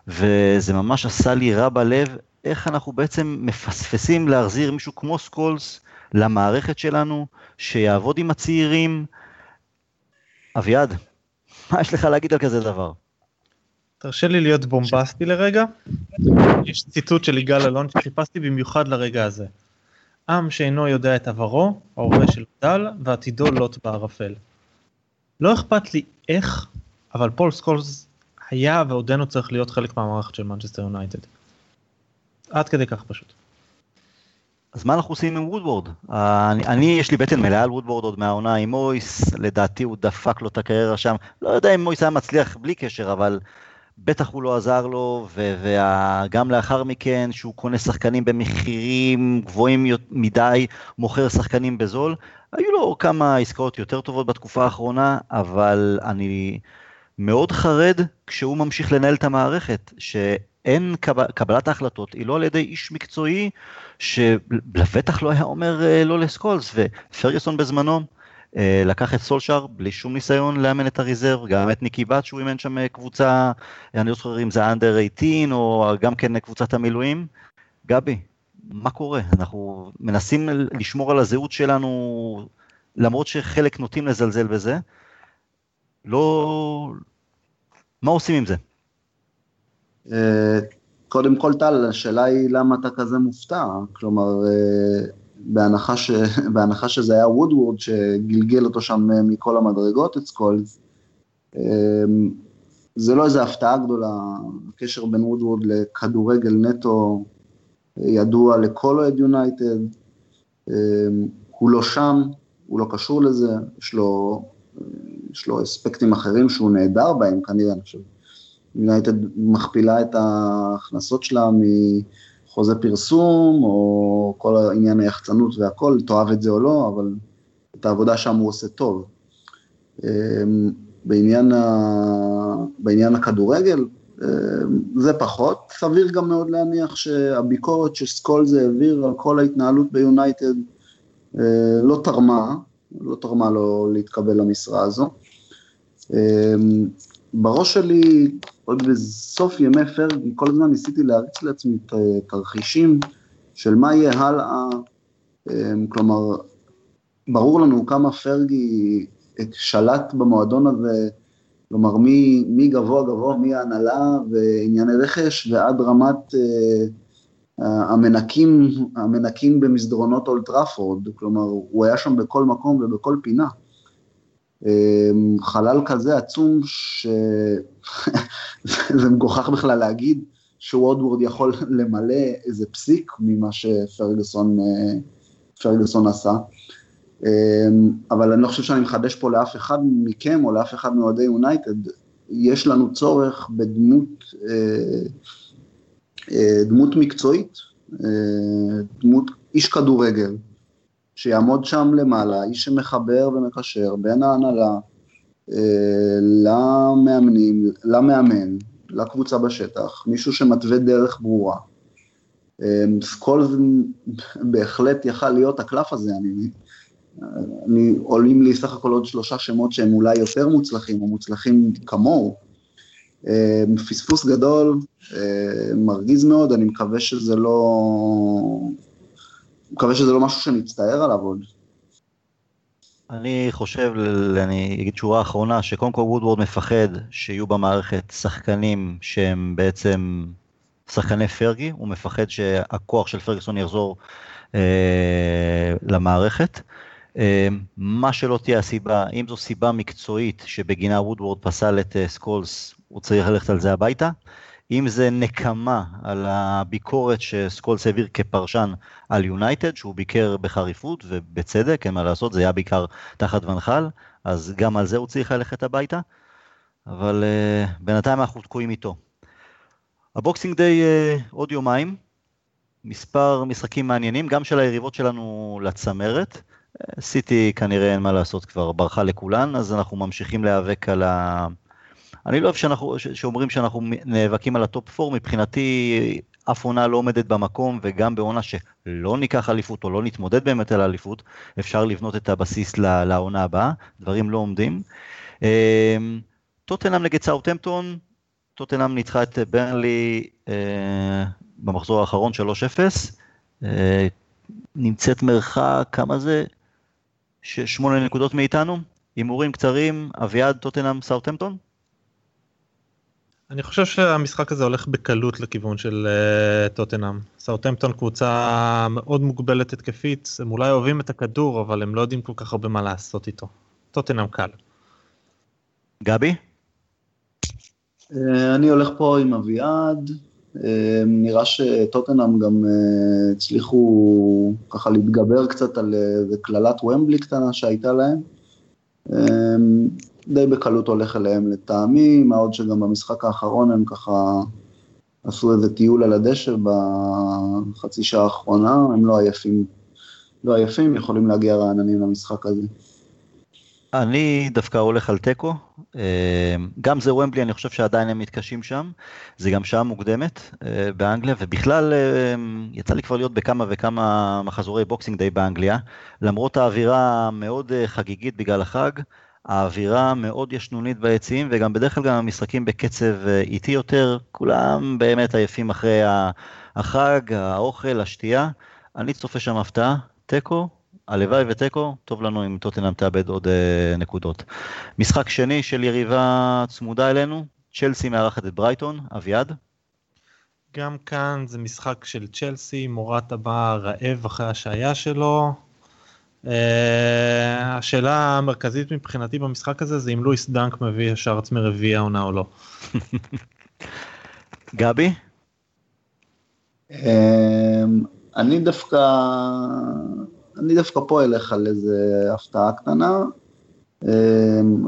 Speaker 1: וזה ממש עשה לי רע בלב, איך אנחנו בעצם מפספסים להחזיר מישהו כמו סקולס למערכת שלנו, שיעבוד עם הצעירים. אביעד, מה יש לך להגיד על כזה דבר?
Speaker 2: תרשה לי להיות בומבסטי לרגע. יש ציטוט של יגאל אלון שחיפשתי במיוחד לרגע הזה. עם שאינו יודע את עברו, ההווה שלו דל, ועתידו לוט בערפל. לא אכפת לי איך, אבל פול סקולס היה ועודנו צריך להיות חלק מהמערכת של מנצ'סטר יונייטד. עד כדי כך פשוט.
Speaker 1: אז מה אנחנו עושים עם וודוורד? אני, אני, יש לי בטן מלאה על וודוורד עוד מהעונה עם מויס, לדעתי הוא דפק לו את הקריירה שם. לא יודע אם מויס היה מצליח בלי קשר, אבל בטח הוא לא עזר לו, וגם לאחר מכן, שהוא קונה שחקנים במחירים גבוהים מדי, מוכר שחקנים בזול. היו לו כמה עסקאות יותר טובות בתקופה האחרונה, אבל אני מאוד חרד כשהוא ממשיך לנהל את המערכת, שאין קבלת ההחלטות, היא לא על ידי איש מקצועי, שלבטח לא היה אומר אה, לא לסקולס, ופרגוסון בזמנו, לקח את סולשאר בלי שום ניסיון לאמן את הריזרב, גם את ניקי בת שהוא אימן שם אה, קבוצה, אני לא זוכר אם זה אנדר 18 או גם כן קבוצת המילואים. גבי, מה קורה? אנחנו מנסים לשמור על הזהות שלנו, למרות שחלק נוטים לזלזל בזה. לא... מה עושים עם זה?
Speaker 3: אה, קודם כל טל, השאלה היא למה אתה כזה מופתע, כלומר, בהנחה, ש... בהנחה שזה היה וודוורד שגלגל אותו שם מכל המדרגות, את סקולס. אמ, זה לא איזה הפתעה גדולה, הקשר בין וודוורד לכדורגל נטו ידוע לכל אוהד יונייטד, אמ, הוא לא שם, הוא לא קשור לזה, יש לו, יש לו אספקטים אחרים שהוא נהדר בהם כנראה, אני חושב. יונייטד מכפילה את ההכנסות שלה מ... חוזה פרסום, או כל העניין היחצנות והכל, תאהב את זה או לא, אבל את העבודה שם הוא עושה טוב. אמ, בעניין, ה... בעניין הכדורגל, אמ, זה פחות. סביר גם מאוד להניח שהביקורת שסקולזה העביר על כל ההתנהלות ביונייטד אה, לא תרמה, לא תרמה לו להתקבל למשרה הזו. בראש שלי, עוד בסוף ימי פרגי, כל הזמן ניסיתי להריץ לעצמי תרחישים של מה יהיה הלאה, אמ, כלומר, ברור לנו כמה פרגי שלט במועדון הזה, כלומר, מי, מי גבוה גבוה, מי ההנהלה וענייני רכש, ועד רמת uh, המנקים, המנקים במסדרונות אולטראפורד, כלומר, הוא היה שם בכל מקום ובכל פינה. אמ, חלל כזה עצום, שזה מגוחך בכלל להגיד שוודוורד יכול למלא איזה פסיק ממה שפרגוסון אה, עשה. אמ, אבל אני לא חושב שאני מחדש פה לאף אחד מכם או לאף אחד מאוהדי יונייטד, יש לנו צורך בדמות אה, אה, דמות מקצועית, דמות איש כדורגל, שיעמוד שם למעלה, איש שמחבר ומקשר בין ההנהלה אה, למאמנים, למאמן, לקבוצה בשטח, מישהו שמתווה דרך ברורה. אה, סקולס בהחלט יכל להיות הקלף הזה, אני, אני, עולים לי סך הכל עוד שלושה שמות שהם אולי יותר מוצלחים, או מוצלחים כמוהו. אה, פספוס גדול, מרגיז מאוד, אני מקווה שזה לא... מקווה שזה לא משהו שנצטער עליו עוד.
Speaker 1: אני חושב, אני אגיד שורה אחרונה, שקודם כל וודוורד מפחד שיהיו במערכת שחקנים שהם בעצם שחקני פרגי, הוא מפחד שהכוח של פרגסון יחזור אה, למערכת. אה, מה שלא תהיה הסיבה, אם זו סיבה מקצועית שבגינה וודוורד פסל את אה, סקולס, הוא צריך ללכת על זה הביתה. אם זה נקמה על הביקורת שסקולס העביר כפרשן על יונייטד, שהוא ביקר בחריפות ובצדק, אין מה לעשות, זה היה בעיקר תחת ואן חאל, אז גם על זה הוא צריך ללכת הביתה, אבל אה, בינתיים אנחנו תקועים איתו. ה Boxing Day אה, עוד יומיים, מספר משחקים מעניינים, גם של היריבות שלנו לצמרת. סיטי כנראה אין מה לעשות כבר, ברחה לכולן, אז אנחנו ממשיכים להיאבק על ה... אני לא אוהב שאנחנו, שאומרים שאנחנו נאבקים על ה top 4, מבחינתי אף עונה לא עומדת במקום, וגם בעונה שלא ניקח אליפות או לא נתמודד באמת על האליפות, אפשר לבנות את הבסיס לעונה הבאה, דברים לא עומדים. אמ, טוטנאם נגד סאוטהמפטון, טוטנאם ניצחה את ברנלי אה, במחזור האחרון 3-0, אה, נמצאת מרחק, כמה זה? שמונה נקודות מאיתנו, הימורים קצרים, אביעד, טוטנאם, סאוטהמפטון?
Speaker 2: אני חושב שהמשחק הזה הולך בקלות לכיוון של uh, טוטנאם. סאוטהמפטון קבוצה מאוד מוגבלת התקפית, הם אולי אוהבים את הכדור, אבל הם לא יודעים כל כך הרבה מה לעשות איתו. טוטנאם קל.
Speaker 1: גבי?
Speaker 3: Uh, אני הולך פה עם אביעד, uh, נראה שטוטנאם גם uh, הצליחו ככה להתגבר קצת על איזה קללת ומבלי קטנה שהייתה להם. די בקלות הולך אליהם לטעמי, מה עוד שגם במשחק האחרון הם ככה עשו איזה טיול על הדשא בחצי שעה האחרונה, הם לא עייפים, לא עייפים, יכולים להגיע רעננים למשחק הזה.
Speaker 1: אני דווקא הולך על תיקו, אה, גם זה וומבלי, אני חושב שעדיין הם מתקשים שם, זה גם שעה מוקדמת אה, באנגליה, ובכלל אה, יצא לי כבר להיות בכמה וכמה מחזורי Boxing Day באנגליה, למרות האווירה המאוד חגיגית בגלל החג, האווירה מאוד ישנונית ביציעים, וגם בדרך כלל גם המשחקים בקצב אה, איטי יותר, כולם באמת עייפים אחרי החג, האוכל, השתייה. אני צופה שם הפתעה, תיקו, הלוואי ותיקו, טוב לנו אם טוטנאם תאבד עוד uh, נקודות. משחק שני של יריבה צמודה אלינו, צ'לסי מארחת את ברייטון, אביעד.
Speaker 2: גם כאן זה משחק של צ'לסי, מורת הבא רעב אחרי השעיה שלו, השאלה המרכזית מבחינתי במשחק הזה זה אם לואיס דנק מביא ישר עצמי רביעי העונה או לא.
Speaker 1: גבי?
Speaker 3: Um, אני דווקא, אני דווקא פה אלך על איזה הפתעה קטנה. Um,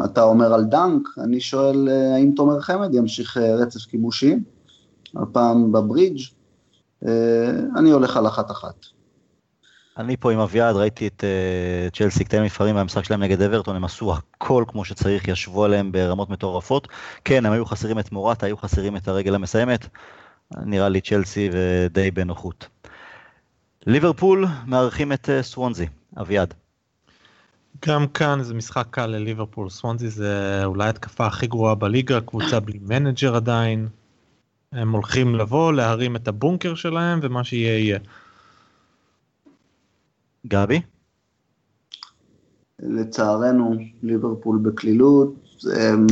Speaker 3: אתה אומר על דנק, אני שואל uh, האם תומר חמד ימשיך uh, רצף כיבושי, הפעם בברידג'. Uh, אני הולך על אחת-אחת.
Speaker 1: אני פה עם אביעד, ראיתי את uh, צ'לסי קטעים מפערים מהמשחק שלהם נגד אברטון, הם עשו הכל כמו שצריך, ישבו עליהם ברמות מטורפות. כן, הם היו חסרים את מורטה, היו חסרים את הרגל המסיימת, נראה לי צ'לסי ודי בנוחות. ליברפול מארחים את אה, סוונזי, אביעד.
Speaker 2: גם כאן זה משחק קל לליברפול, סוונזי זה אולי התקפה הכי גרועה בליגה, קבוצה בלי manager עדיין. הם הולכים לבוא, להרים את הבונקר שלהם, ומה שיהיה יהיה.
Speaker 1: גבי?
Speaker 3: לצערנו, ליברפול בקלילות, הם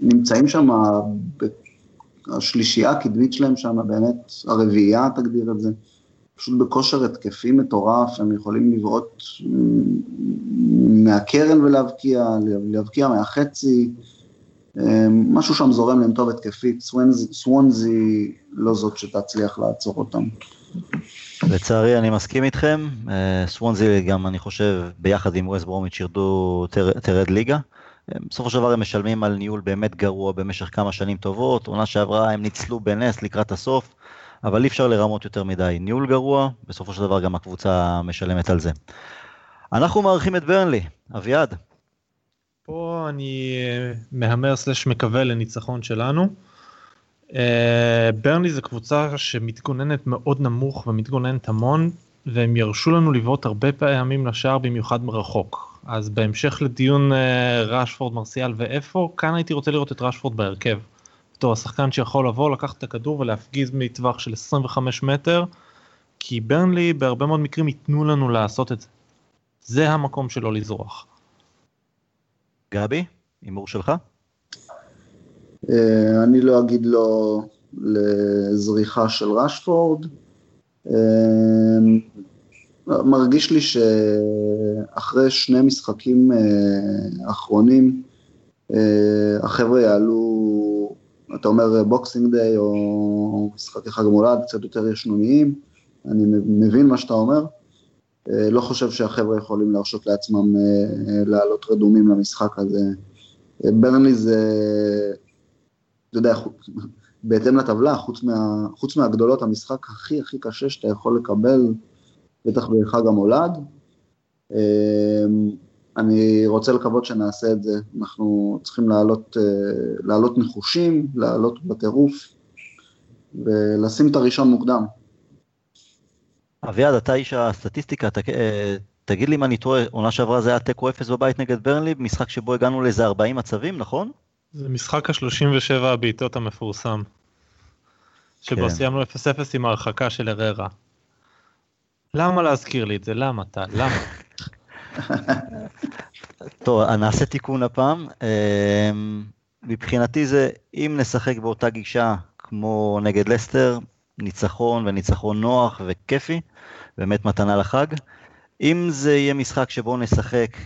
Speaker 3: נמצאים שם, השלישייה הקדמית שלהם שם, באמת, הרביעייה תגדיר את זה, פשוט בכושר התקפי מטורף, הם יכולים לבעוט מהקרן ולהבקיע, להבקיע מהחצי, משהו שם זורם להם טוב התקפית, סוונזי לא זאת שתצליח לעצור אותם.
Speaker 1: לצערי אני מסכים איתכם, אה, סוונזי גם אני חושב ביחד עם ווסט ברומיץ' ירדו, תרד ליגה. אה, בסופו של דבר הם משלמים על ניהול באמת גרוע במשך כמה שנים טובות, עונה שעברה הם ניצלו בנס לקראת הסוף, אבל אי אפשר לרמות יותר מדי. ניהול גרוע, בסופו של דבר גם הקבוצה משלמת על זה. אנחנו מארחים את ברנלי, אביעד.
Speaker 2: פה אני מהמר סלש מקווה לניצחון שלנו. אה, ברני זה קבוצה שמתגוננת מאוד נמוך ומתגוננת המון, והם ירשו לנו לבעוט הרבה פעמים לשער במיוחד מרחוק. אז בהמשך לדיון אה, רשפורד, מרסיאל ואיפה, כאן הייתי רוצה לראות את רשפורד בהרכב. בתור השחקן שיכול לבוא, לקחת את הכדור ולהפגיז מטווח של 25 מטר, כי ברנלי בהרבה מאוד מקרים ייתנו לנו לעשות את זה. זה המקום שלו לזרוח.
Speaker 1: גבי, הימור שלך?
Speaker 3: אה, אני לא אגיד לו לזריחה של רשפורד. אה, מרגיש לי שאחרי שני משחקים אה, אחרונים, החבר'ה יעלו, אתה אומר Boxing Day או משחקי חג המולד, קצת יותר ישנוניים, אני מבין מה שאתה אומר. לא חושב שהחבר'ה יכולים להרשות לעצמם לעלות רדומים למשחק הזה. ברנלי זה אתה יודע, בהתאם לטבלה, חוץ, מה, חוץ מהגדולות, המשחק הכי הכי קשה שאתה יכול לקבל, בטח בחג המולד. אמ, אני רוצה לקוות שנעשה את זה, אנחנו צריכים לעלות, אה, לעלות נחושים, לעלות בטירוף, ולשים את הראשון מוקדם.
Speaker 1: אביעד, אתה איש הסטטיסטיקה, אה, תגיד לי אם אני טועה, עונה שעברה זה היה תיקו אפס בבית נגד ברנלי, משחק שבו הגענו לאיזה 40 מצבים, נכון?
Speaker 2: זה משחק ה-37 הבעיטות המפורסם. שבו כן. סיימנו 0-0 עם ההרחקה של אררה. למה להזכיר לי את זה? למה אתה? למה?
Speaker 1: טוב, נעשה תיקון הפעם. אמ, מבחינתי זה, אם נשחק באותה גישה כמו נגד לסטר, ניצחון וניצחון נוח וכיפי, באמת מתנה לחג. אם זה יהיה משחק שבו נשחק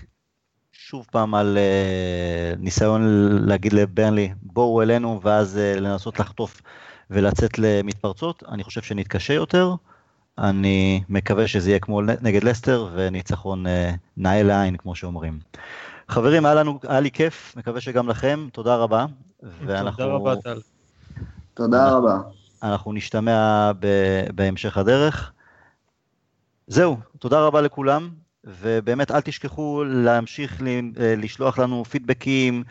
Speaker 1: שוב פעם על uh, ניסיון להגיד לברנלי, בואו אלינו, ואז uh, לנסות לחטוף ולצאת למתפרצות, אני חושב שנתקשה יותר. אני מקווה שזה יהיה כמו נגד לסטר וניצחון uh, נאה לעין, כמו שאומרים. חברים, היה, לנו, היה לי כיף, מקווה שגם לכם, תודה רבה.
Speaker 2: ואנחנו... תודה רבה, טל.
Speaker 3: תודה רבה.
Speaker 1: אנחנו נשתמע בהמשך הדרך. זהו, תודה רבה לכולם. ובאמת אל תשכחו להמשיך אה, לשלוח לנו פידבקים,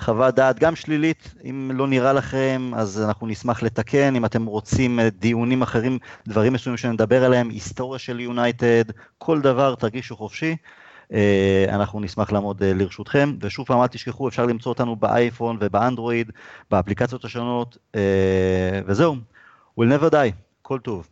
Speaker 1: חוות דעת, גם שלילית, אם לא נראה לכם, אז אנחנו נשמח לתקן, אם אתם רוצים אה, דיונים אחרים, דברים מסוימים שנדבר עליהם, היסטוריה של יונייטד, כל דבר, תרגישו חופשי. אה, אנחנו נשמח לעמוד לרשותכם, ושוב פעם אל תשכחו, אפשר למצוא אותנו באייפון ובאנדרואיד, באפליקציות השונות, וזהו, we'll never die, כל טוב.